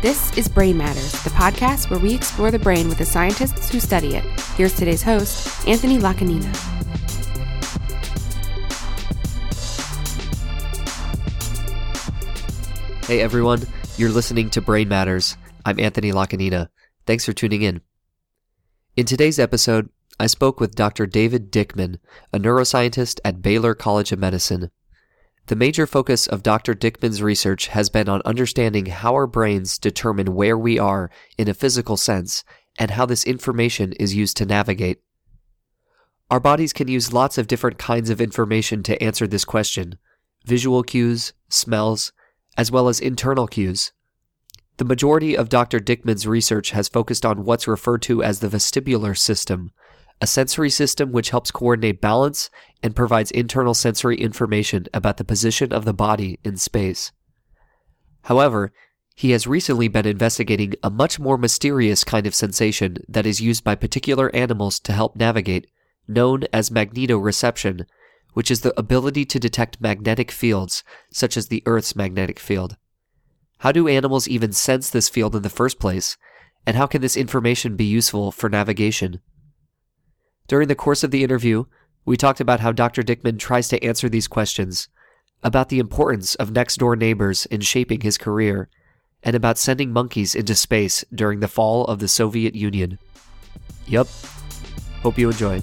This is Brain Matters, the podcast where we explore the brain with the scientists who study it. Here's today's host, Anthony Lacanina. Hey everyone, you're listening to Brain Matters. I'm Anthony Lacanina. Thanks for tuning in. In today's episode, I spoke with Dr. David Dickman, a neuroscientist at Baylor College of Medicine. The major focus of Dr. Dickman's research has been on understanding how our brains determine where we are in a physical sense and how this information is used to navigate. Our bodies can use lots of different kinds of information to answer this question visual cues, smells, as well as internal cues. The majority of Dr. Dickman's research has focused on what's referred to as the vestibular system, a sensory system which helps coordinate balance and provides internal sensory information about the position of the body in space. However, he has recently been investigating a much more mysterious kind of sensation that is used by particular animals to help navigate, known as magnetoreception, which is the ability to detect magnetic fields, such as the Earth's magnetic field. How do animals even sense this field in the first place? And how can this information be useful for navigation? During the course of the interview, we talked about how Dr. Dickman tries to answer these questions, about the importance of next door neighbors in shaping his career, and about sending monkeys into space during the fall of the Soviet Union. Yup. Hope you enjoy.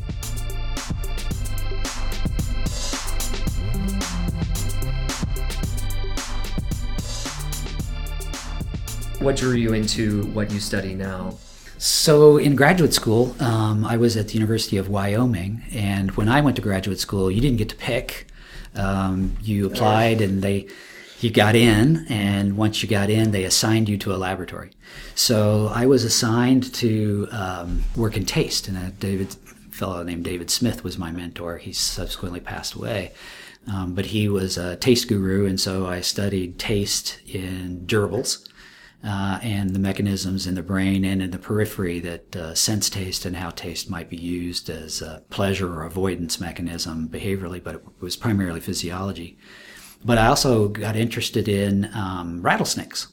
What drew you into what you study now? So, in graduate school, um, I was at the University of Wyoming, and when I went to graduate school, you didn't get to pick. Um, you applied, and they you got in, and once you got in, they assigned you to a laboratory. So, I was assigned to um, work in taste, and a David fellow named David Smith was my mentor. He subsequently passed away. Um, but he was a taste guru, and so I studied taste in gerbils uh, and the mechanisms in the brain and in the periphery that uh, sense taste and how taste might be used as a pleasure or avoidance mechanism behaviorally, but it was primarily physiology. But I also got interested in um, rattlesnakes.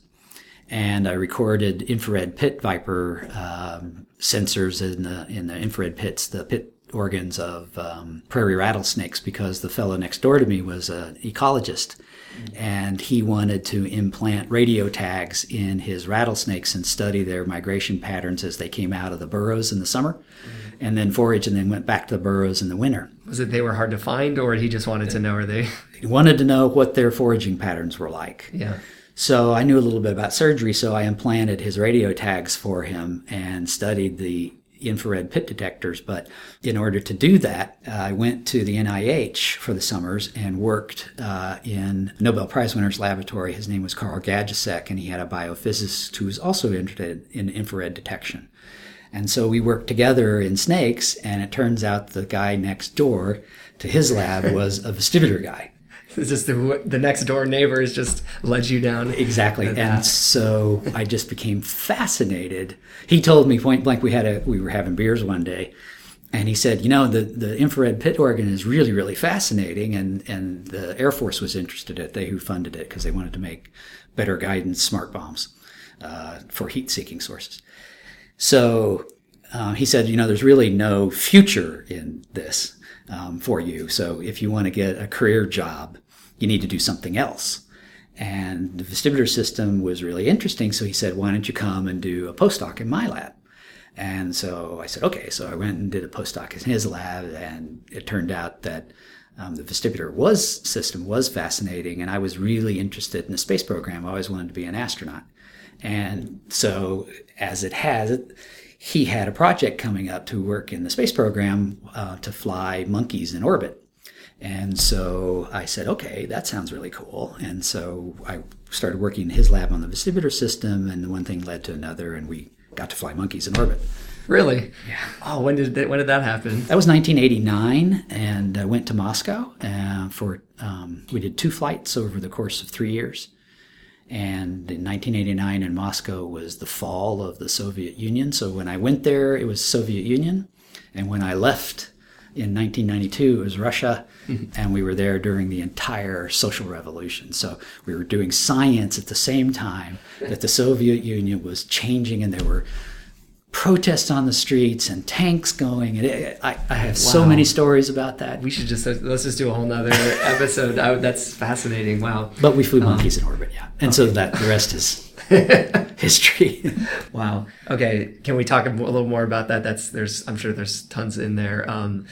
And I recorded infrared pit viper um, sensors in the in the infrared pits, the pit organs of um, prairie rattlesnakes, because the fellow next door to me was an ecologist, and he wanted to implant radio tags in his rattlesnakes and study their migration patterns as they came out of the burrows in the summer and then forage and then went back to the burrows in the winter. Was it they were hard to find or he just wanted to know are they He wanted to know what their foraging patterns were like. Yeah. So I knew a little bit about surgery, so I implanted his radio tags for him and studied the infrared pit detectors. But in order to do that, uh, I went to the NIH for the summers and worked uh, in Nobel Prize winner's laboratory. His name was Carl Gajdusek, and he had a biophysicist who was also interested in infrared detection. And so we worked together in snakes, and it turns out the guy next door to his lab was a vestibular guy. It's just the, the next door neighbors just led you down. Exactly. And so I just became fascinated. He told me point blank, we had a, we were having beers one day and he said, you know, the, the infrared pit organ is really, really fascinating. And, and the Air Force was interested in it. They who funded it because they wanted to make better guidance smart bombs uh, for heat seeking sources. So uh, he said, you know, there's really no future in this um, for you. So if you want to get a career job, you need to do something else. And the vestibular system was really interesting. So he said, why don't you come and do a postdoc in my lab? And so I said, okay. So I went and did a postdoc in his lab, and it turned out that um, the vestibular was system was fascinating, and I was really interested in the space program. I always wanted to be an astronaut, and so as it has, he had a project coming up to work in the space program uh, to fly monkeys in orbit. And so I said, okay, that sounds really cool. And so I started working in his lab on the vestibular system, and one thing led to another, and we got to fly monkeys in orbit. Really? Yeah. Oh, when did that, when did that happen? That was 1989, and I went to Moscow uh, for um, we did two flights over the course of three years. And in 1989 in Moscow was the fall of the Soviet Union. So when I went there, it was Soviet Union, and when I left in 1992 it was Russia, and we were there during the entire social revolution. So we were doing science at the same time that the Soviet Union was changing, and there were protests on the streets and tanks going. And it, I, I have so many stories about that. We should just let's just do a whole nother episode. I, that's fascinating. Wow. But we flew monkeys in orbit, yeah. And so that the rest is history. Wow. Okay. Can we talk a little more about that? That's there's I'm sure there's tons in there. Um,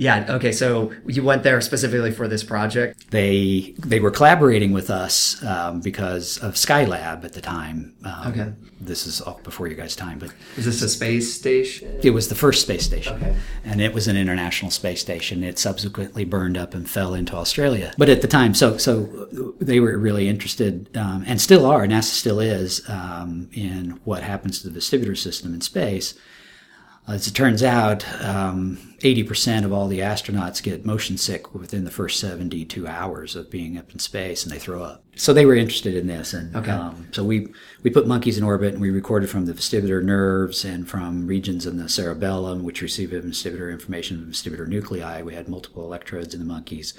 yeah. Okay. So you went there specifically for this project. they they were collaborating with us um, because of Skylab at the time. Um, Okay. This is all before your guys' time, but Is this a space station? it was the first space station, Okay. and it was an international space station. It subsequently burned up and fell into Australia. But at the time, so so they were really interested, um, and still are. NASA still is um, in what happens to the vestibular system in space. As it turns out, um, 80% of all the astronauts get motion sick within the first 72 hours of being up in space and they throw up. So they were interested in this. And Okay. um, so we, we put monkeys in orbit and we recorded from the vestibular nerves and from regions in the cerebellum, which receive vestibular information from vestibular nuclei. We had multiple electrodes in the monkeys.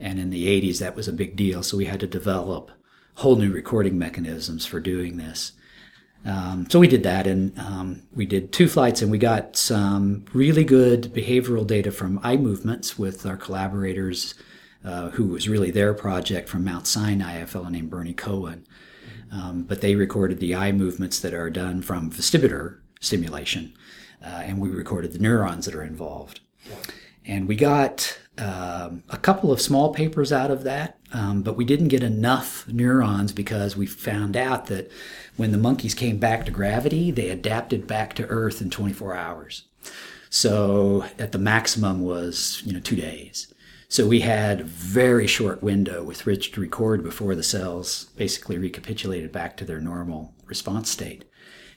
And in the 80s, that was a big deal. So we had to develop whole new recording mechanisms for doing this. Um, so we did that, and um, we did two flights, and we got some really good behavioral data from eye movements with our collaborators, uh, who was really their project from Mount Sinai, a fellow named Bernie Cohen. Um, but they recorded the eye movements that are done from vestibular stimulation, uh, and we recorded the neurons that are involved. And we got um, a couple of small papers out of that, um, but we didn't get enough neurons because we found out that when the monkeys came back to gravity, they adapted back to Earth in 24 hours. So at the maximum was you know two days. So we had a very short window with which to record before the cells basically recapitulated back to their normal response state.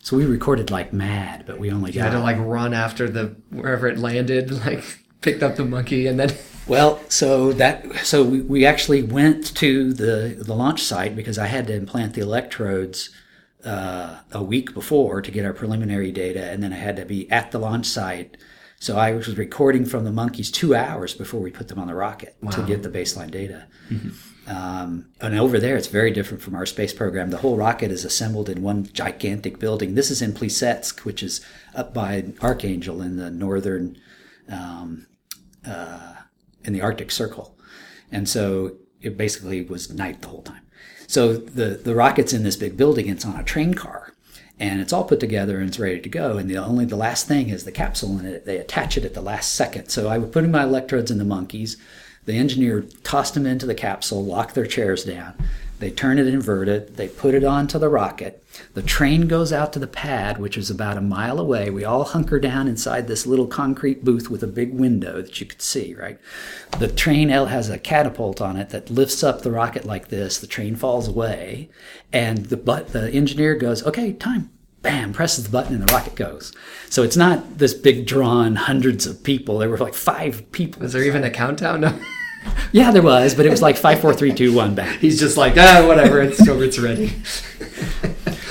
So we recorded like mad, but we only You had to like run after the wherever it landed, like picked up the monkey and then. Well, so that so we, we actually went to the the launch site because I had to implant the electrodes uh, a week before to get our preliminary data, and then I had to be at the launch site. So I was recording from the monkeys two hours before we put them on the rocket to get the baseline data. Um, and over there, it's very different from our space program. The whole rocket is assembled in one gigantic building. This is in Plesetsk, which is up by Archangel in the northern um, Uh, in the Arctic Circle. And so it basically was night the whole time. So the, the rocket's in this big building, it's on a train car. And it's all put together and it's ready to go. And the only the last thing is the capsule and it, they attach it at the last second. So I was putting my electrodes in the monkeys. The engineer tossed them into the capsule, locked their chairs down. They turn it inverted. They put it onto the rocket. The train goes out to the pad, which is about a mile away. We all hunker down inside this little concrete booth with a big window that you could see, right? The train L has a catapult on it that lifts up the rocket like this. The train falls away, and the but the engineer goes, "Okay, time." Bam! Presses the button, and the rocket goes. So it's not this big drawn hundreds of people. There were like five people. Was there even a countdown? No. Yeah, there was, but it was like five, four, three, two, one, bam. He's just like ah, whatever. It's over, it's ready.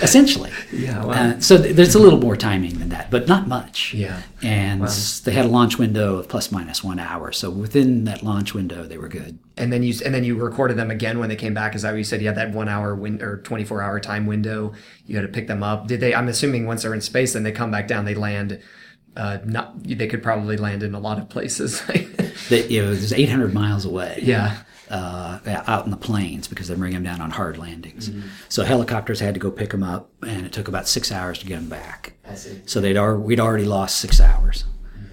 Essentially. Yeah. Wow. Uh, so th- there's a little more timing than that, but not much. Yeah. And they had a launch window of plus minus one hour. So within that launch window, they were good. and then you and then you recorded them again when they came back. Is that what you said? You had that one hour win or twenty four hour time window. You had to pick them up. Did they? I'm assuming once they're in space, then they come back down. They land. Uh, not they could probably land in a lot of places. They, it was 800 miles away. yeah. Uh, out in the plains because they bring them down on hard landings. Mm-hmm. So helicopters had to go pick them up, and it took about six hours to get them back. I see. So they'd al- we'd already lost six hours.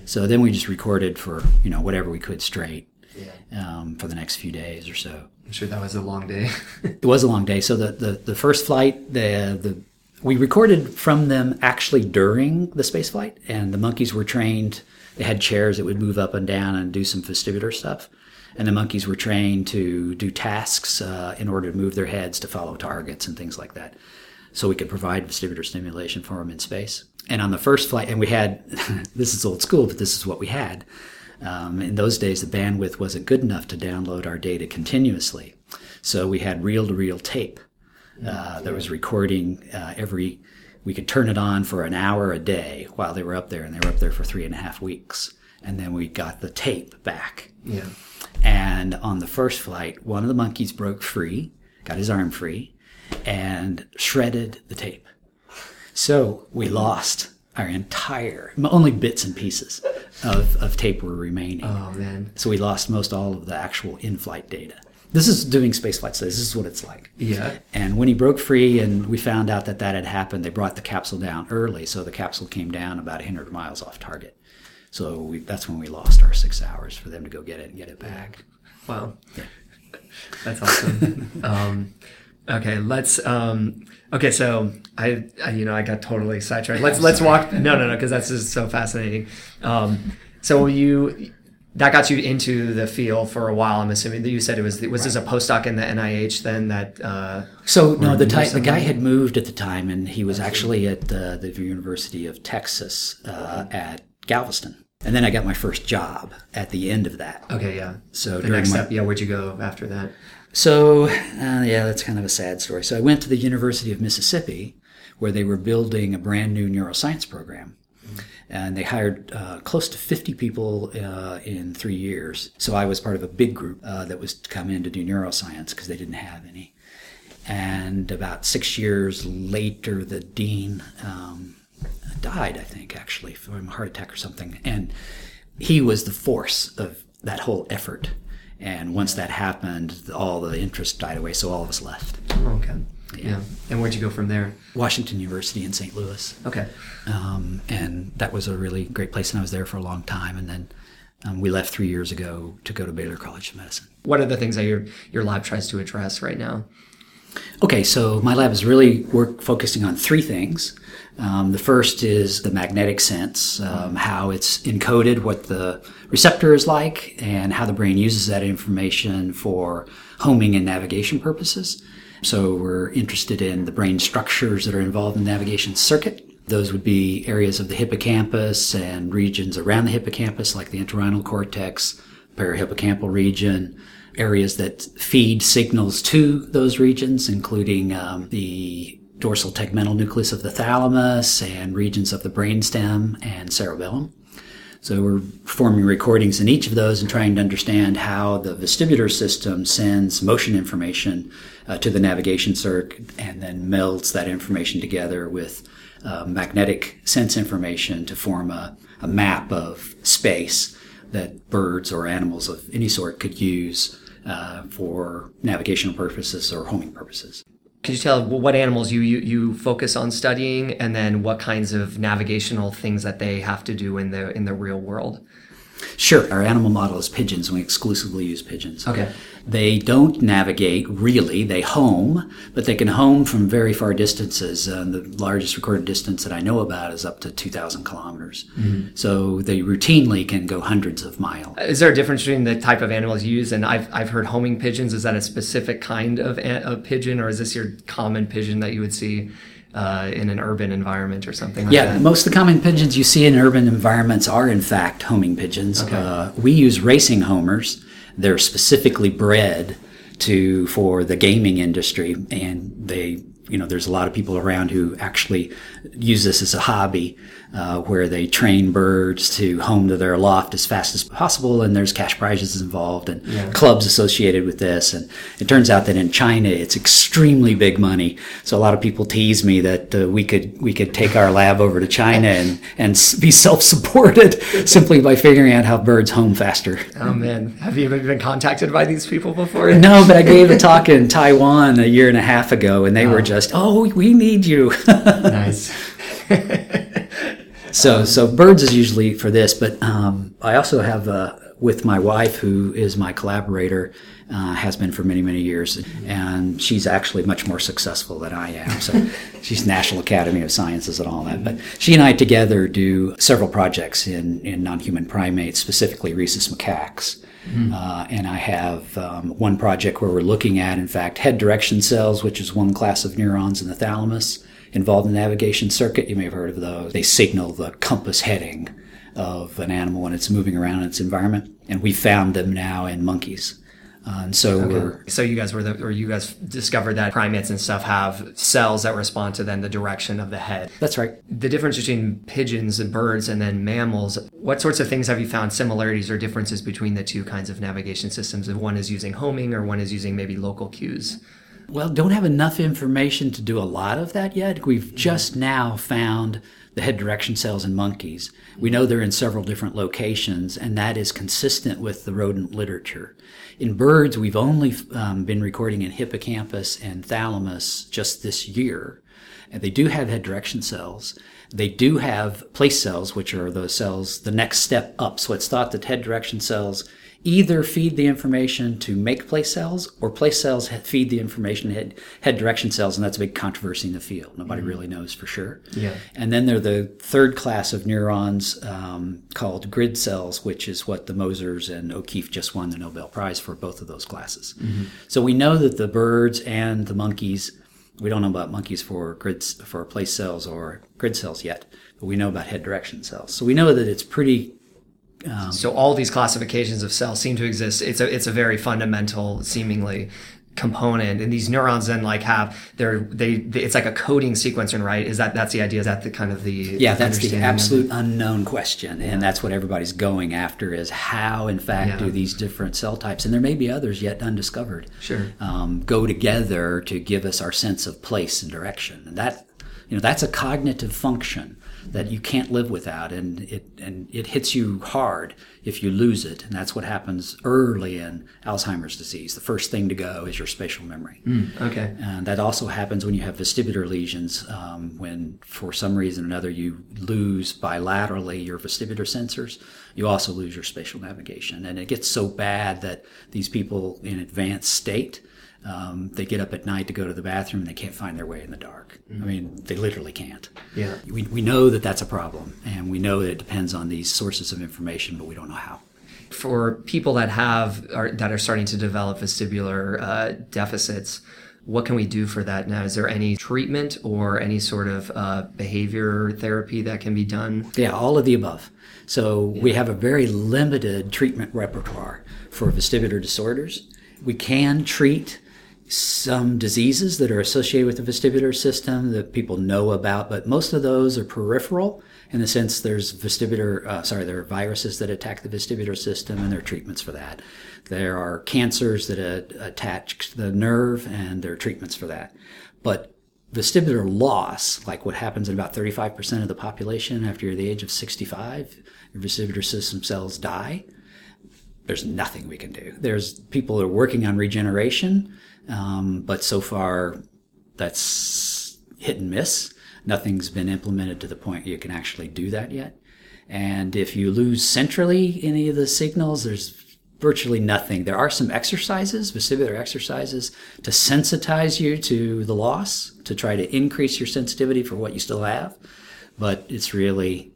So then we just recorded for you know whatever we could straight um, for the next few days or so. I'm sure that was a long day. It was a long day. So the, the, the first flight, the the we recorded from them actually during the space flight, and the monkeys were trained. They had chairs that would move up and down and do some vestibular stuff, and the monkeys were trained to do tasks uh, in order to move their heads to follow targets and things like that. So we could provide vestibular stimulation for them in space. And on the first flight, and we had this is old school, but this is what we had. Um, in those days, the bandwidth wasn't good enough to download our data continuously. So we had reel to reel tape uh, that was recording uh, every, we could turn it on for an hour a day while they were up there, and they were up there for three and a half weeks. and then we got the tape back. Yeah. And on the first flight, one of the monkeys broke free, got his arm free, and shredded the tape. So we lost our entire, only bits and pieces of, of tape were remaining. Oh man. So we lost most all of the actual in-flight data. This is doing spaceflight studies. This is what it's like. Yeah. And when he broke free and we found out that that had happened, they brought the capsule down early. So the capsule came down about 100 miles off target. So we, that's when we lost our six hours for them to go get it and get it back. Wow. Yeah. That's awesome. um, okay, let's. Um, okay, so I, I, you know, I got totally sidetracked. Let's let's walk. No, no, no, because that's just so fascinating. Um, so you that got you into the field for a while. I'm assuming that you said it was was this a postdoc in the NIH then that. Uh, So no, the ty- the guy had moved at the time, and he was actually at the, the University of Texas uh, at Galveston. And then I got my first job at the end of that. okay, yeah. So The next my- step, yeah. Where'd you go after that? So, uh, yeah, that's kind of a sad story. So, I went to the University of Mississippi, where they were building a brand new neuroscience program. And they hired uh, close to 50 people uh, in three years. So, I was part of a big group uh, that was to come in to do neuroscience because they didn't have any. And about six years later, the dean um, died, I think, actually, from a heart attack or something. And he was the force of that whole effort. And once that happened, all the interest died away, so all of us left. Okay. Yeah. And where'd you go from there? Washington University in St. Louis. Okay. Um, and that was a really great place, and I was there for a long time. And then um, we left three years ago to go to Baylor College of Medicine. What are the things that your your lab tries to address right now? Okay, so my lab is really work focusing on three things. Um, the first is the magnetic sense, um, how it's encoded, what the receptor is like, and how the brain uses that information for homing and navigation purposes. So we're interested in the brain structures that are involved in the navigation circuit. Those would be areas of the hippocampus and regions around the hippocampus, like the entorhinal cortex, parahippocampal region, areas that feed signals to those regions, including um, the dorsal tegmental nucleus of the thalamus and regions of the brainstem and cerebellum. So we're performing recordings in each of those and trying to understand how the vestibular system sends motion information uh, to the navigation circuit and then melds that information together with uh, magnetic sense information to form a, a map of space that birds or animals of any sort could use uh, for navigational purposes or homing purposes. Could you tell what animals you, you you focus on studying, and then what kinds of navigational things that they have to do in the in the real world? Sure. Our animal model is pigeons, and we exclusively use pigeons. Okay. They don't navigate really. They home, but they can home from very far distances. Uh, the largest recorded distance that I know about is up to 2,000 kilometers. So they routinely can go hundreds of miles. Is there a difference between the type of animals you use? And I've I've heard homing pigeons. Is that a specific kind of a, of pigeon, or is this your common pigeon that you would see uh, in an urban environment or something? Like Yeah, that? most of the common pigeons you see in urban environments are in fact homing pigeons. Uh, we use racing homers. They're specifically bred to for the gaming industry, and they, you know, there's a lot of people around who actually use this as a hobby, uh, where they train birds to home to their loft as fast as possible, and there's cash prizes involved and clubs associated with this. And it turns out that in China, it's extremely big money. So a lot of people tease me that uh, we could we could take our lab over to China and and be self-supported simply by figuring out how birds home faster. Oh man, have you ever been contacted by these people before? No, but I gave a talk in Taiwan a year and a half ago, and they were just, "Oh, we need you." Nice. So, so birds is usually for this, but um, I also have uh, with my wife, who is my collaborator, uh, has been for many, many years, and she's actually much more successful than I am. So, she's National Academy of Sciences and all that. But she and I together do several projects in in non-human primates, specifically rhesus macaques. Uh, and I have um, one project where we're looking at, in fact, head direction cells, which is one class of neurons in the thalamus involved in the navigation circuit. You may have heard of those. They signal the compass heading of an animal when it's moving around in its environment. And we found them now in monkeys. Uh, and so okay. so you guys were the or you guys discovered that primates and stuff have cells that respond to then the direction of the head. That's right. The difference between pigeons and birds and then mammals. What sorts of things have you found similarities or differences between the two kinds of navigation systems? If one is using homing or one is using maybe local cues. Well, don't have enough information to do a lot of that yet. We've just now found the head direction cells in monkeys. We know they're in several different locations, and that is consistent with the rodent literature. In birds, we've only um, been recording in hippocampus and thalamus just this year. And they do have head direction cells. They do have place cells, which are those cells the next step up. So it's thought that head direction cells either feed the information to make place cells or place cells feed the information head, head direction cells and that's a big controversy in the field. Nobody mm-hmm. really knows for sure. Yeah. And then there are the third class of neurons um, called grid cells which is what the mosers and o'keefe just won the nobel prize for both of those classes. Mm-hmm. so we know that the birds and the monkeys we don't know about monkeys for grids for place cells or grid cells yet but we know about head direction cells. So we know that it's pretty um, so all these classifications of cells seem to exist. It's a it's a very fundamental, seemingly component. And these neurons then like have their they, they, it's like a coding sequencer right is that that's the idea? Is that the kind of the yeah that's the absolute unknown question and that's what everybody's going after is how in fact yeah. do these different cell types and there may be others yet undiscovered sure. um, go together to give us our sense of place and direction. And that you know that's a cognitive function that you can't live without, and it and it hits you hard if you lose it, and that's what happens early in Alzheimer's disease. The first thing to go is your spatial memory. Mm, okay, and that also happens when you have vestibular lesions, um, when for some reason or another you lose bilaterally your vestibular sensors. You also lose your spatial navigation, and it gets so bad that these people in advanced state um, they get up at night to go to the bathroom and they can't find their way in the dark. Mm-hmm. I mean, they literally can't. Yeah. We, we know that that's a problem, and we know that it depends on these sources of information, but we don't know how. For people that have are, that are starting to develop vestibular uh, deficits, what can we do for that now? Is there any treatment or any sort of uh, behavior therapy that can be done? Yeah, all of the above. So yeah. we have a very limited treatment repertoire for vestibular disorders. We can treat some diseases that are associated with the vestibular system that people know about, but most of those are peripheral in the sense there's vestibular, uh, sorry, there are viruses that attack the vestibular system and there are treatments for that. There are cancers that uh, attach the nerve and there are treatments for that. But vestibular loss, like what happens in about 35% of the population after you're the age of 65, your vestibular system cells die. There's nothing we can do. There's people are working on regeneration um, but so far, that's hit and miss. Nothing's been implemented to the point you can actually do that yet. And if you lose centrally any of the signals, there's virtually nothing. There are some exercises, vestibular exercises, to sensitize you to the loss, to try to increase your sensitivity for what you still have. But it's really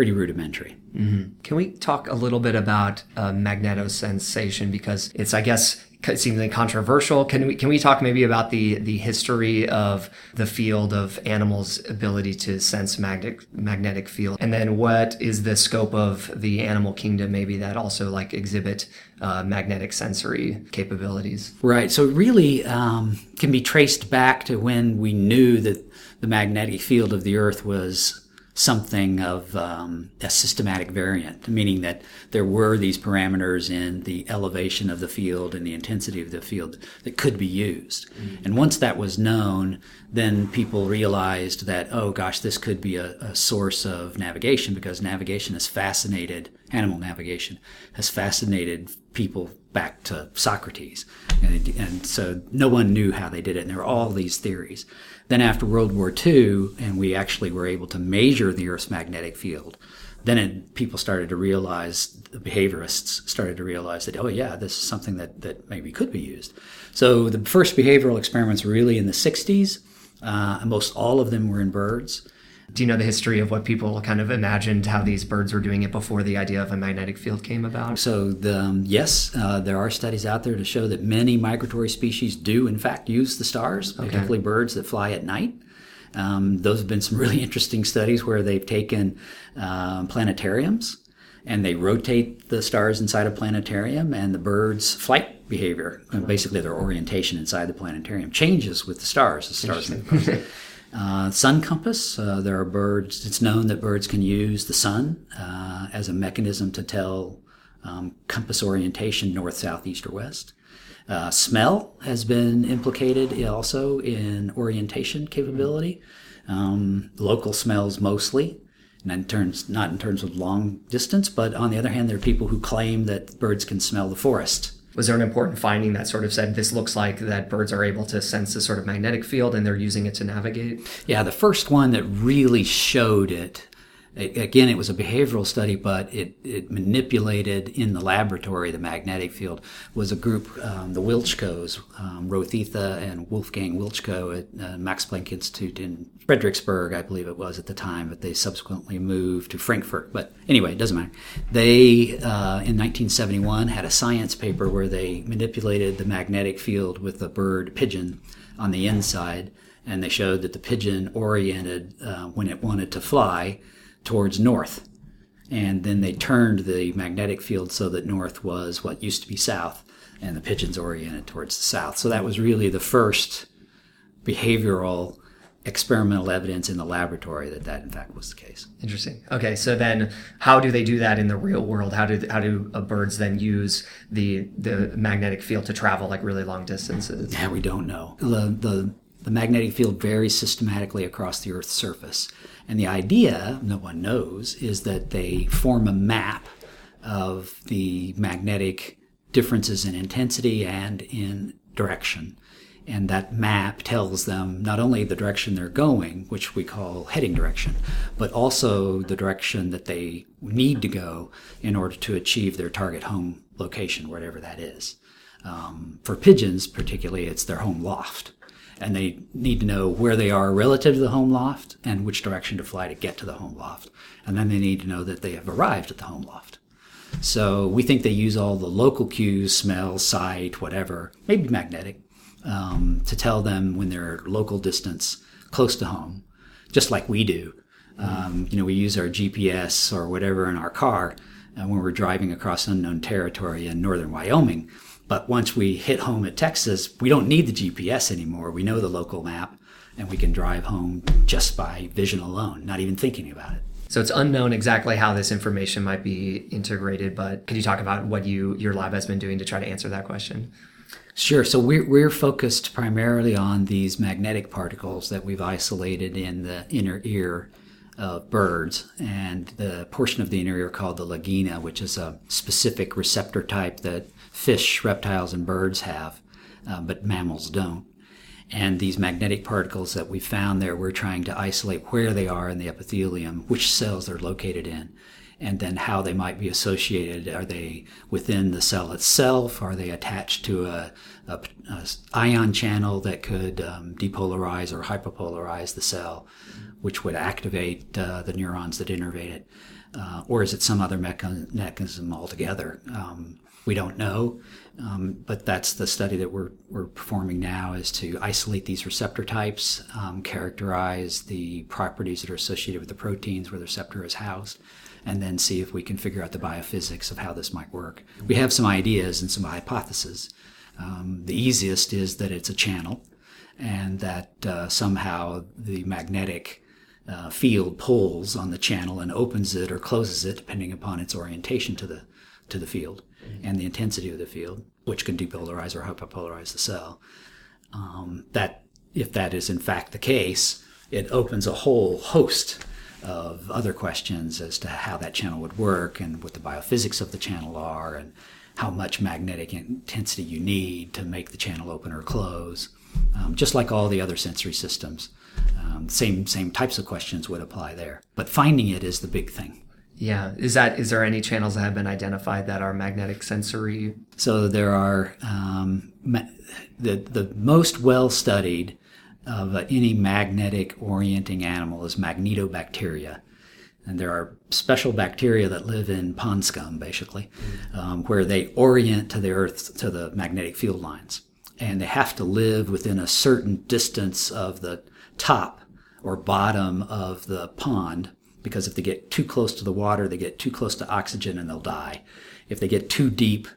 pretty rudimentary. Mm-hmm. Can we talk a little bit about uh, magnetosensation? Because it's, I guess, seemingly controversial. Can we can we talk maybe about the the history of the field of animals' ability to sense magnetic magnetic field, and then what is the scope of the animal kingdom maybe that also like exhibit uh, magnetic sensory capabilities? Right. So really um, can be traced back to when we knew that the magnetic field of the Earth was something of um, a systematic variant, meaning that there were these parameters in the elevation of the field and the intensity of the field that could be used. Mm-hmm. And once that was known, then people realized that, oh gosh, this could be a, a source of navigation because navigation has fascinated, animal navigation has fascinated people back to Socrates. And, and so no one knew how they did it. And there were all these theories. Then after World War II, and we actually were able to measure the Earth's magnetic field, then it, people started to realize, the behaviorists started to realize that, oh yeah, this is something that, that maybe could be used. So the first behavioral experiments really in the 60s. Uh, most all of them were in birds do you know the history of what people kind of imagined how these birds were doing it before the idea of a magnetic field came about? So, the, um, yes, uh, there are studies out there to show that many migratory species do, in fact, use the stars, okay. particularly birds that fly at night. Um, those have been some really interesting studies where they've taken um, planetariums and they rotate the stars inside a planetarium, and the birds' flight behavior, basically their orientation inside the planetarium, changes with the stars. The stars. Uh, sun compass. Uh, there are birds. It's known that birds can use the sun uh, as a mechanism to tell um, compass orientation north, south, east, or west. Uh, smell has been implicated also in orientation capability. Um, local smells mostly, and in terms not in terms of long distance, but on the other hand, there are people who claim that birds can smell the forest was there an important finding that sort of said this looks like that birds are able to sense this sort of magnetic field and they're using it to navigate? Yeah, the first one that really showed it again, it was a behavioral study, but it, it manipulated in the laboratory the magnetic field. Was a group, um, the Wiltschkos, um, and Wolfgang Wiltschko at uh, Max Planck Institute in Fredericksburg, I believe it was at the time, but they subsequently moved to Frankfurt. But anyway, it doesn't matter. They, uh, in 1971, had a science paper where they manipulated the magnetic field with a bird pigeon on the inside, and they showed that the pigeon oriented uh, when it wanted to fly towards north. And then they turned the magnetic field so that north was what used to be south, and the pigeons oriented towards the south. So that was really the first behavioral experimental evidence in the laboratory that that in fact was the case. Interesting. Okay, so then how do they do that in the real world? How do how do uh, birds then use the the magnetic field to travel like really long distances? Yeah, we don't know. The the the magnetic field varies systematically across the Earth's surface. And the idea, no one knows, is that they form a map of the magnetic differences in intensity and in direction. And that map tells them not only the direction they're going, which we call heading direction, but also the direction that they need to go in order to achieve their target home location, whatever that is. Um, for pigeons, particularly, it's their home loft and they need to know where they are relative to the home loft and which direction to fly to get to the home loft. And then they need to know that they have arrived at the home loft. So we think they use all the local cues, smell, sight, whatever, maybe magnetic, um, to tell them when they're local distance close to home, just like we do. Um, you know, we use our GPS or whatever in our car uh, when we're driving across unknown territory in northern Wyoming but once we hit home at Texas, we don't need the GPS anymore. We know the local map and we can drive home just by vision alone, not even thinking about it. So it's unknown exactly how this information might be integrated, but could you talk about what you your lab has been doing to try to answer that question? Sure. So we're, we're focused primarily on these magnetic particles that we've isolated in the inner ear of birds, and the portion of the inner ear called the lagena, which is a specific receptor type that fish, reptiles, and birds have, uh, but mammals don't. And these magnetic particles that we found there, we're trying to isolate where they are in the epithelium, which cells they're located in, and then how they might be associated. Are they within the cell itself? Are they attached to a, a, a ion channel that could um, depolarize or hyperpolarize the cell, which would activate uh, the neurons that innervate it? Uh, or is it some other mechanism altogether? Um, we don't know, um, but that's the study that we're, we're performing now is to isolate these receptor types, um, characterize the properties that are associated with the proteins where the receptor is housed, and then see if we can figure out the biophysics of how this might work. We have some ideas and some hypotheses. Um, the easiest is that it's a channel and that uh, somehow the magnetic uh, field pulls on the channel and opens it or closes it depending upon its orientation to the to the field and the intensity of the field, which can depolarize or hyperpolarize the cell. Um, that, if that is in fact the case, it opens a whole host of other questions as to how that channel would work and what the biophysics of the channel are and how much magnetic intensity you need to make the channel open or close. Um, just like all the other sensory systems, um, same same types of questions would apply there. But finding it is the big thing. Yeah, is that is there any channels that have been identified that are magnetic sensory? So there are um, the the most well studied of uh, any magnetic orienting animal is magnetobacteria, and there are special bacteria that live in pond scum, basically, um, where they orient to the Earth to the magnetic field lines, and they have to live within a certain distance of the top or bottom of the pond because if they get too close to the water, they get too close to oxygen and they'll die. If they get too deep,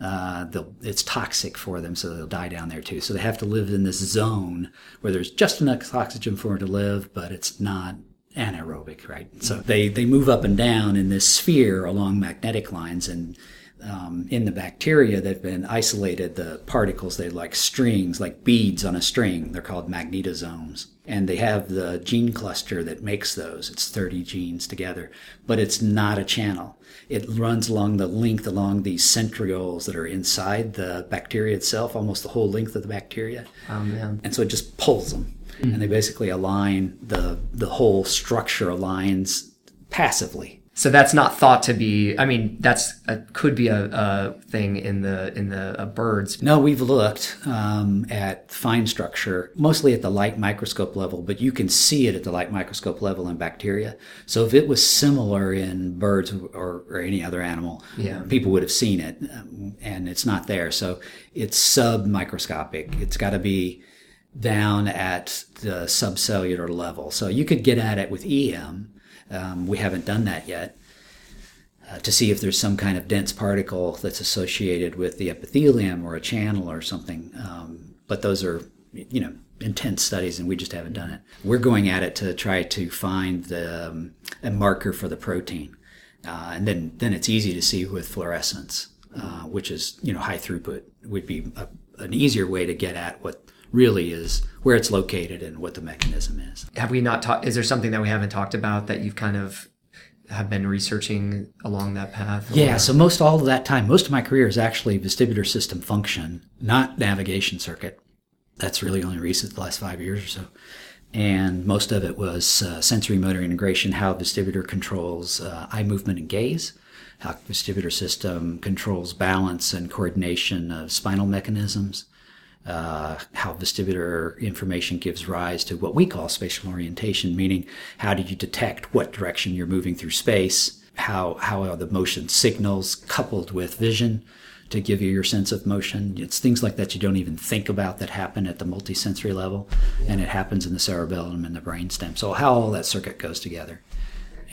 uh, it's toxic for them, so they'll die down there too. So they have to live in this zone where there's just enough oxygen for them to live, but it's not anaerobic, right? So they, they move up and down in this sphere along magnetic lines and um, in the bacteria that have been isolated, the particles, they're like strings, like beads on a string. They're called magnetosomes. And they have the gene cluster that makes those. It's 30 genes together, but it's not a channel. It runs along the length along these centrioles that are inside the bacteria itself, almost the whole length of the bacteria. Oh, man. And so it just pulls them. Mm-hmm. And they basically align the, the whole structure aligns passively so that's not thought to be. I mean, that's a, could be a, a, thing in the in the uh, birds. No, we've looked um, at fine structure, mostly at the light microscope level, but you can see it at the light microscope level in bacteria. So if it was similar in birds or, or any other animal, yeah. people would have seen it, um, and it's not there. So it's sub microscopic. It's got to be down at the subcellular level. So you could get at it with EM um, we haven't done that yet. Uh, to see if there's some kind of dense particle that's associated with the epithelium or a channel or something. Um, but those are, you know, intense studies, and we just haven't done it. We're going at it to try to find the, um, a marker for the protein, uh, and then then it's easy to see with fluorescence, uh, which is you know high throughput would be a, an easier way to get at what really is where it's located and what the mechanism is. Have we not talked? Is there something that we haven't talked about that you've kind of have been researching along that path? Or? Yeah, so most all of that time, most of my career is actually vestibular system function, not navigation circuit. That's really only recent, the last five years or so. And most of it was uh, sensory motor integration, how vestibular controls uh, eye movement and gaze, how vestibular system controls balance and coordination of spinal mechanisms, uh, how vestibular information gives rise to what we call spatial orientation, meaning how do you detect what direction you're moving through space? How, how are the motion signals coupled with vision to give you your sense of motion? It's things like that you don't even think about that happen at the multisensory level, and it happens in the cerebellum and the brainstem. So, how all that circuit goes together.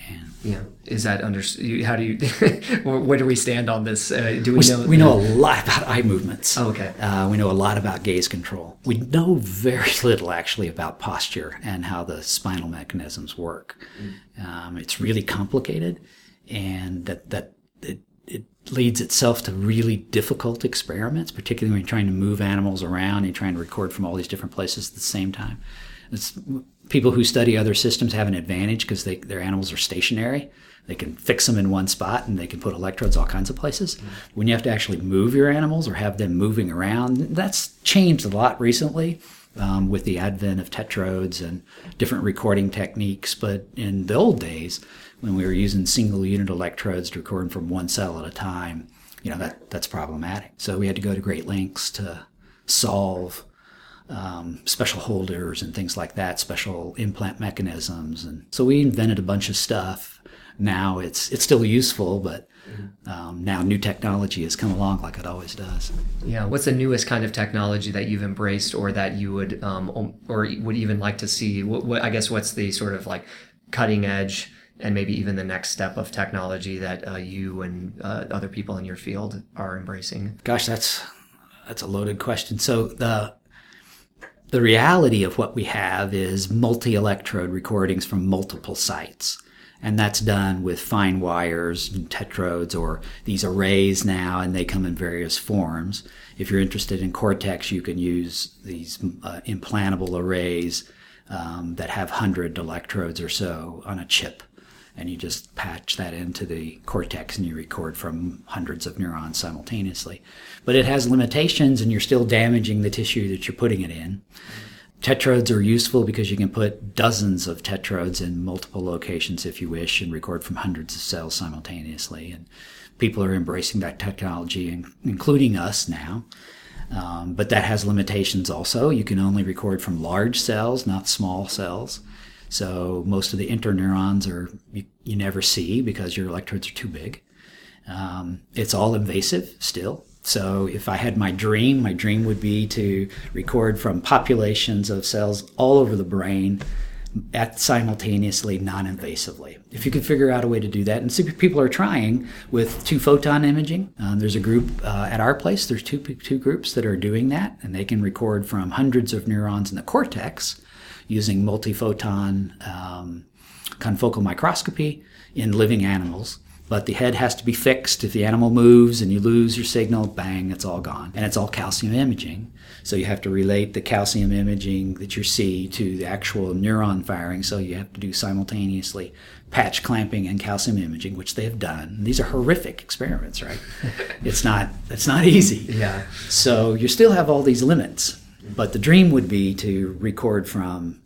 And yeah, is that under? How do you? where do we stand on this? Uh, do we, we, know? We know a lot about eye movements. Oh, okay. Uh, we know a lot about gaze control. We know very little actually about posture and how the spinal mechanisms work. Mm. Um, it's really complicated, and that that it, it leads itself to really difficult experiments, particularly when you're trying to move animals around and trying to record from all these different places at the same time. It's people who study other systems have an advantage because their animals are stationary. They can fix them in one spot and they can put electrodes all kinds of places. Mm-hmm. When you have to actually move your animals or have them moving around, that's changed a lot recently um, with the advent of tetrodes and different recording techniques. But in the old days, when we were using single unit electrodes to record from one cell at a time, you know that that's problematic. So we had to go to great lengths to solve um, special holders and things like that, special implant mechanisms, and so we invented a bunch of stuff. Now it's it's still useful, but um, now new technology has come along like it always does. Yeah, what's the newest kind of technology that you've embraced, or that you would, um, or would even like to see? What, what I guess what's the sort of like cutting edge and maybe even the next step of technology that uh, you and uh, other people in your field are embracing? Gosh, that's that's a loaded question. So the the reality of what we have is multi-electrode recordings from multiple sites. And that's done with fine wires and tetrodes or these arrays now, and they come in various forms. If you're interested in cortex, you can use these uh, implantable arrays um, that have 100 electrodes or so on a chip. And you just patch that into the cortex and you record from hundreds of neurons simultaneously but it has limitations and you're still damaging the tissue that you're putting it in. Tetrodes are useful because you can put dozens of tetrodes in multiple locations if you wish and record from hundreds of cells simultaneously. And people are embracing that technology, including us now. Um, but that has limitations also. You can only record from large cells, not small cells. So most of the interneurons are you, you never see because your electrodes are too big. Um, it's all invasive still. So if I had my dream, my dream would be to record from populations of cells all over the brain, at simultaneously non-invasively. If you could figure out a way to do that, and some people are trying with two photon imaging. Um, there's a group uh, at our place. There's two two groups that are doing that, and they can record from hundreds of neurons in the cortex using multiphoton um, confocal microscopy in living animals but the head has to be fixed. If the animal moves and you lose your signal, bang, it's all gone. And it's all calcium imaging. So you have to relate the calcium imaging that you see to the actual neuron firing. So you have to do simultaneously patch clamping and calcium imaging, which they have done. These are horrific experiments, right? it's not it's not easy. Yeah. So you still have all these limits. But the dream would be to record from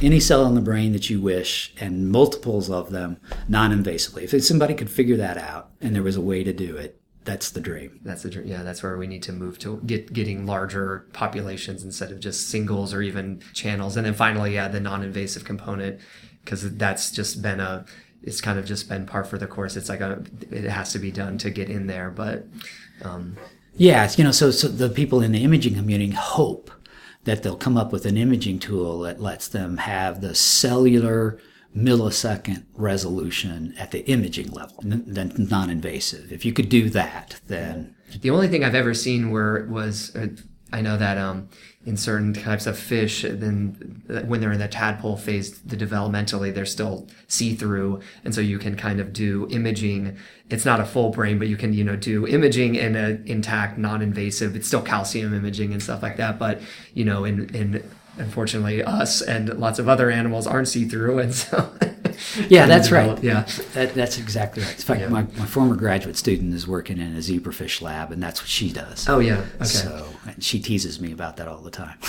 any cell in the brain that you wish and multiples of them non-invasively. If somebody could figure that out and there was a way to do it, that's the dream. That's the dream. Yeah, that's where we need to move to get getting larger populations instead of just singles or even channels. And then finally, yeah, the non-invasive component because that's just been a it's kind of just been par for the course. It's like a it has to be done to get in there, but um, yeah, you know, so so the people in the imaging community hope that they'll come up with an imaging tool that lets them have the cellular millisecond resolution at the imaging level, then non-invasive. If you could do that, then the only thing I've ever seen where was uh, I know that um, in certain types of fish, then uh, when they're in the tadpole phase, the developmentally they're still see-through, and so you can kind of do imaging. It's not a full brain, but you can you know do imaging in a intact, non-invasive. It's still calcium imaging and stuff like that, but you know in in unfortunately us and lots of other animals aren't see-through, and so. yeah, that's right. Yeah, that, that's exactly right. In fact, yeah. my, my former graduate student is working in a zebrafish lab, and that's what she does. Oh yeah, okay. So she teases me about that all the time.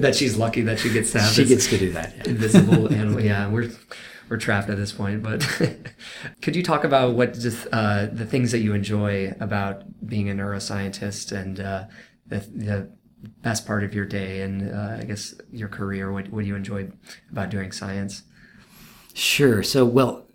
that she's lucky that she gets to have she gets to do that. Yeah. Invisible animal. Yeah, we're we're trapped at this point. But could you talk about what just uh, the things that you enjoy about being a neuroscientist and uh, the, the best part of your day and uh, I guess your career? What, what do you enjoy about doing science? Sure. So, well,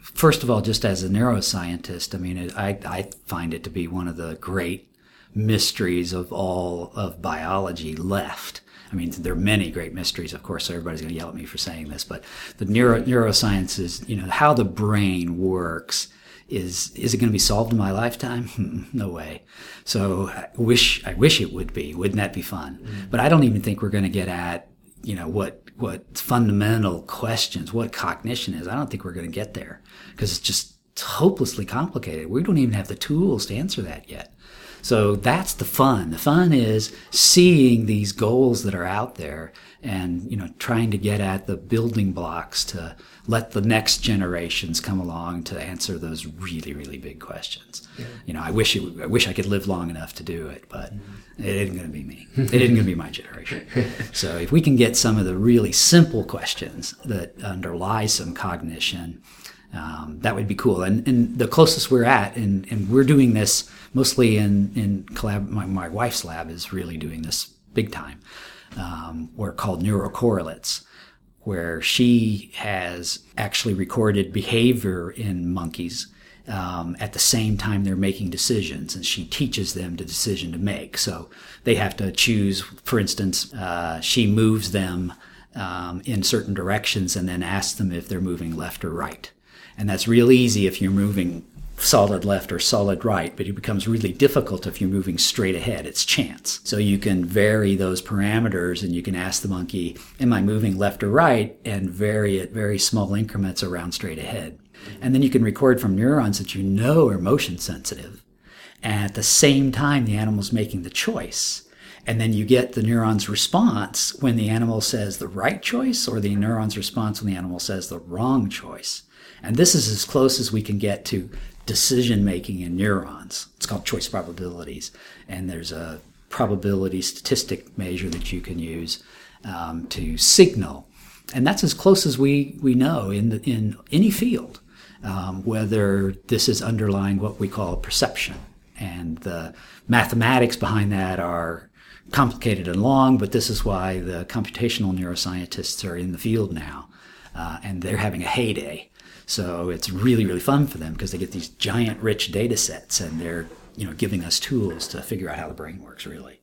first of all, just as a neuroscientist, I mean, I, I find it to be one of the great mysteries of all of biology left. I mean, there are many great mysteries, of course, so everybody's going to yell at me for saying this, but the neuro, neuroscience is, you know, how the brain works is, is it going to be solved in my lifetime? Hmm, no way. So I wish, I wish it would be. Wouldn't that be fun? Mm-hmm. But I don't even think we're going to get at, you know, what what fundamental questions, what cognition is. I don't think we're going to get there because it's just hopelessly complicated. We don't even have the tools to answer that yet. So that's the fun. The fun is seeing these goals that are out there and, you know, trying to get at the building blocks to let the next generations come along to answer those really, really big questions. Yeah. You know, I wish it, I wish I could live long enough to do it, but mm-hmm. it isn't going to be me. it isn't going to be my generation. so if we can get some of the really simple questions that underlie some cognition, um, that would be cool. And, and the closest we're at, and, and we're doing this mostly in, in collab, my, my wife's lab is really doing this big time. Um, we're called neurocorrelates, where she has actually recorded behavior in monkeys um, at the same time they're making decisions, and she teaches them the decision to make. So they have to choose, for instance, uh, she moves them um, in certain directions and then asks them if they're moving left or right. And that's real easy if you're moving solid left or solid right, but it becomes really difficult if you're moving straight ahead. It's chance. So you can vary those parameters and you can ask the monkey, Am I moving left or right? and vary at very small increments around straight ahead. And then you can record from neurons that you know are motion sensitive. And at the same time, the animal's making the choice. And then you get the neuron's response when the animal says the right choice or the neuron's response when the animal says the wrong choice. And this is as close as we can get to decision making in neurons. It's called choice probabilities. And there's a probability statistic measure that you can use um, to signal. And that's as close as we, we know in, the, in any field, um, whether this is underlying what we call perception. And the mathematics behind that are complicated and long, but this is why the computational neuroscientists are in the field now. Uh, and they're having a heyday. So it's really, really fun for them because they get these giant, rich data sets and they're, you know, giving us tools to figure out how the brain works really.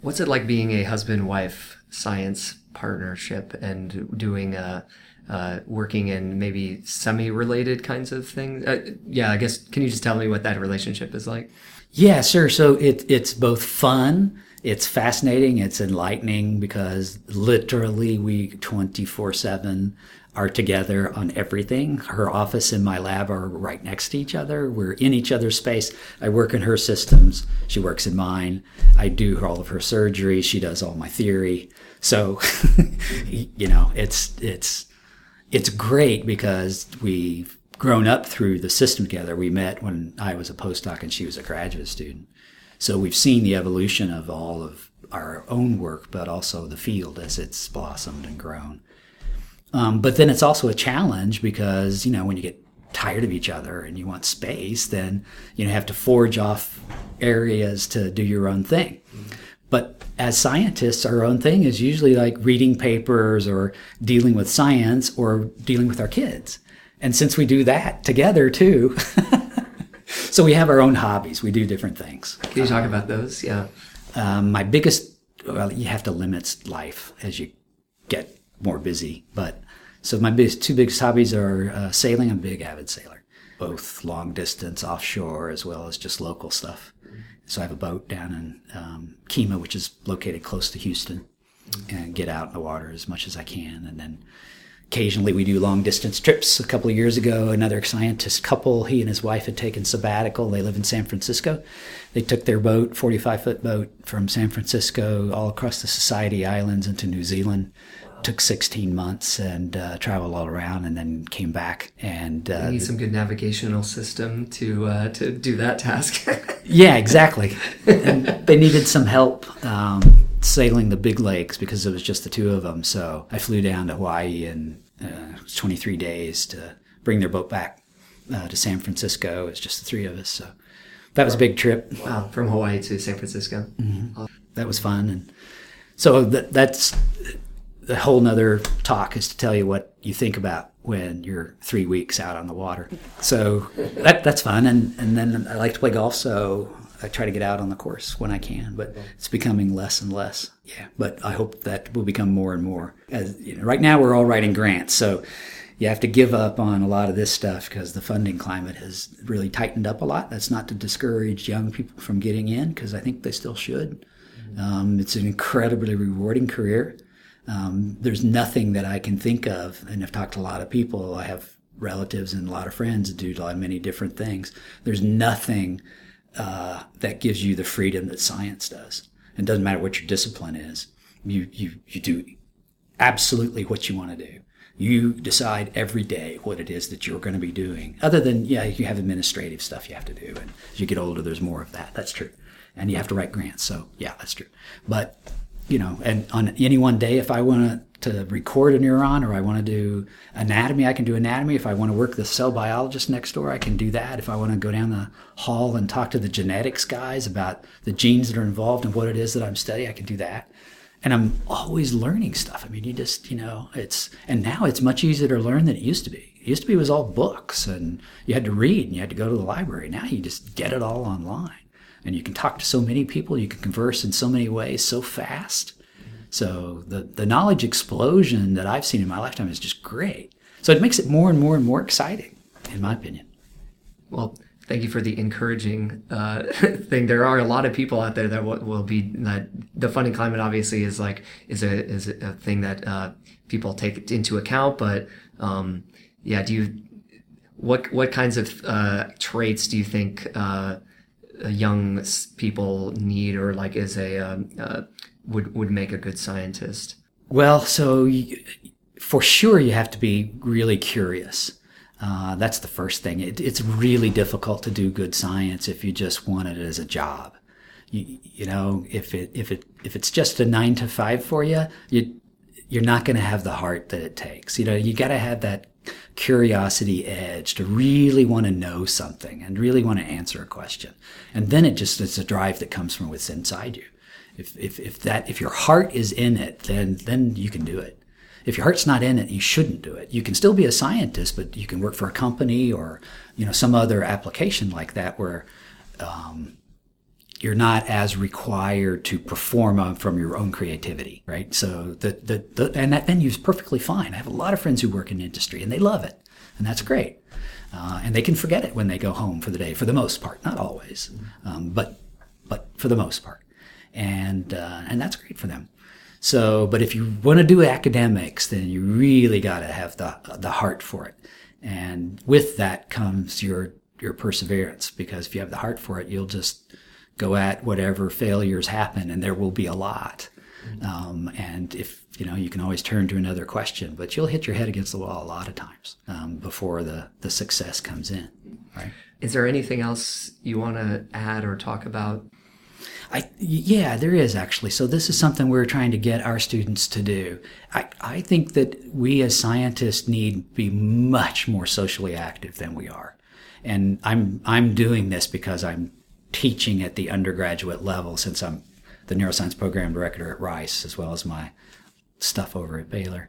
What's it like being a husband wife science partnership and doing uh, uh, working in maybe semi-related kinds of things. Uh, yeah, I guess. Can you just tell me what that relationship is like? Yeah, sure. So it, it's both fun, it's fascinating, it's enlightening because literally we 24 7 are together on everything. Her office and my lab are right next to each other. We're in each other's space. I work in her systems. She works in mine. I do all of her surgery. She does all my theory. So, you know, it's, it's, it's great because we've grown up through the system together. We met when I was a postdoc and she was a graduate student. So we've seen the evolution of all of our own work, but also the field as it's blossomed and grown. Um, but then it's also a challenge because, you know, when you get tired of each other and you want space, then you know, have to forge off areas to do your own thing. But as scientists, our own thing is usually like reading papers or dealing with science or dealing with our kids. And since we do that together too, so we have our own hobbies. We do different things. Can you talk about those? Yeah. Um, my biggest, well, you have to limit life as you get more busy. But so my two biggest hobbies are uh, sailing. I'm a big avid sailor, both long distance offshore as well as just local stuff. So I have a boat down in um, Kemah, which is located close to Houston, and get out in the water as much as I can. And then occasionally we do long distance trips. A couple of years ago, another scientist couple, he and his wife had taken sabbatical. They live in San Francisco. They took their boat, 45 foot boat, from San Francisco all across the Society Islands into New Zealand took 16 months and uh, traveled all around and then came back and uh, you need some good navigational system to uh, to do that task. Yeah exactly. And they needed some help um, sailing the big lakes because it was just the two of them. So i flew down to hawaii in uh, 23 days to bring their boat back uh, to san francisco. It's just the three of us so that was a big trip. Wow from hawaii to san francisco. Mm-hmm. that was fun and so that, that's a whole nother talk is to tell you what you think about when you're three weeks out on the water. So that, that's fun. And, and then I like to play golf. So I try to get out on the course when I can, but it's becoming less and less. Yeah. But I hope that will become more and more as you know, right now we're all writing grants. So you have to give up on a lot of this stuff because the funding climate has really tightened up a lot. That's not to discourage young people from getting in because I think they still should. Um, it's an incredibly rewarding career. Um, there's nothing that I can think of, and I've talked to a lot of people. I have relatives and a lot of friends do a lot of many different things. There's nothing uh, that gives you the freedom that science does. It doesn't matter what your discipline is. You you you do absolutely what you want to do. You decide every day what it is that you're going to be doing. Other than yeah, you have administrative stuff you have to do, and as you get older, there's more of that. That's true, and you have to write grants. So yeah, that's true. But you know, and on any one day, if I want to record a neuron or I want to do anatomy, I can do anatomy. If I want to work with the cell biologist next door, I can do that. If I want to go down the hall and talk to the genetics guys about the genes that are involved and what it is that I'm studying, I can do that. And I'm always learning stuff. I mean, you just, you know, it's, and now it's much easier to learn than it used to be. It used to be it was all books and you had to read and you had to go to the library. Now you just get it all online and you can talk to so many people, you can converse in so many ways so fast. So the, the knowledge explosion that I've seen in my lifetime is just great. So it makes it more and more and more exciting, in my opinion. Well, thank you for the encouraging uh, thing. There are a lot of people out there that will, will, be that the funding climate obviously is like is a is a thing that uh, people take into account. But um, yeah, do you what what kinds of uh, traits do you think uh, young people need or like is a um, uh, would would make a good scientist? Well, so for sure you have to be really curious. Uh, that's the first thing. It, it's really difficult to do good science if you just want it as a job. You, you know, if it if it if it's just a nine to five for you, you you're not going to have the heart that it takes. You know, you got to have that curiosity edge to really want to know something and really want to answer a question. And then it just, it's a drive that comes from within inside you. If, if, if that, if your heart is in it, then, then you can do it. If your heart's not in it, you shouldn't do it. You can still be a scientist, but you can work for a company or, you know, some other application like that where, um, you're not as required to perform from your own creativity, right? So the, the, the and that venue is perfectly fine. I have a lot of friends who work in industry and they love it, and that's great. Uh, and they can forget it when they go home for the day, for the most part, not always, um, but but for the most part, and uh, and that's great for them. So, but if you want to do academics, then you really got to have the the heart for it, and with that comes your your perseverance. Because if you have the heart for it, you'll just go at whatever failures happen, and there will be a lot. Um, and if you know, you can always turn to another question, but you'll hit your head against the wall a lot of times um, before the the success comes in. Right? Is there anything else you want to add or talk about? I, yeah, there is actually. So this is something we're trying to get our students to do. I, I think that we as scientists need to be much more socially active than we are. And I'm, I'm doing this because I'm teaching at the undergraduate level since I'm the neuroscience program director at Rice, as well as my stuff over at Baylor.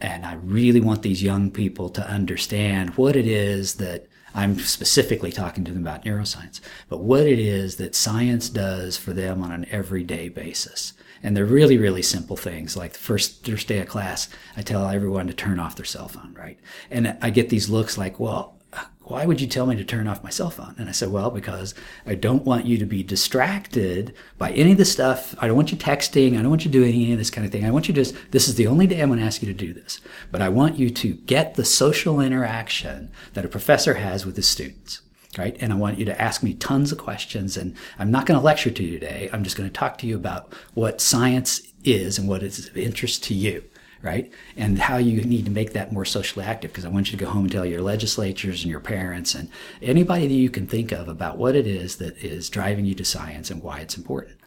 And I really want these young people to understand what it is that I'm specifically talking to them about neuroscience, but what it is that science does for them on an everyday basis. And they're really, really simple things. Like the first, first day of class, I tell everyone to turn off their cell phone, right? And I get these looks like, well, why would you tell me to turn off my cell phone? And I said, well, because I don't want you to be distracted by any of the stuff. I don't want you texting. I don't want you doing any of this kind of thing. I want you just, this is the only day I'm going to ask you to do this. But I want you to get the social interaction that a professor has with his students. Right. And I want you to ask me tons of questions. And I'm not going to lecture to you today. I'm just going to talk to you about what science is and what is of interest to you right? And how you need to make that more socially active because I want you to go home and tell your legislatures and your parents and anybody that you can think of about what it is that is driving you to science and why it's important.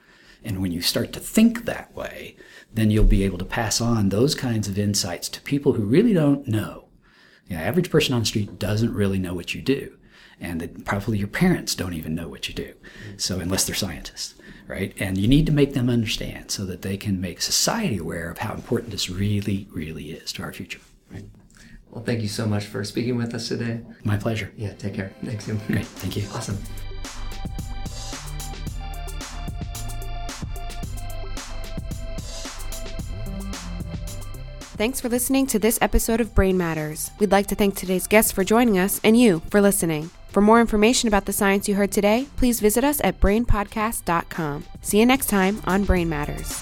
And when you start to think that way, then you'll be able to pass on those kinds of insights to people who really don't know. The average person on the street doesn't really know what you do. And probably your parents don't even know what you do. So, unless they're scientists right? And you need to make them understand so that they can make society aware of how important this really, really is to our future. Right? Well, thank you so much for speaking with us today. My pleasure. Yeah, take care. Thanks, Tim. Great. Thank you. Awesome. Thanks for listening to this episode of Brain Matters. We'd like to thank today's guests for joining us and you for listening. For more information about the science you heard today, please visit us at brainpodcast.com. See you next time on Brain Matters.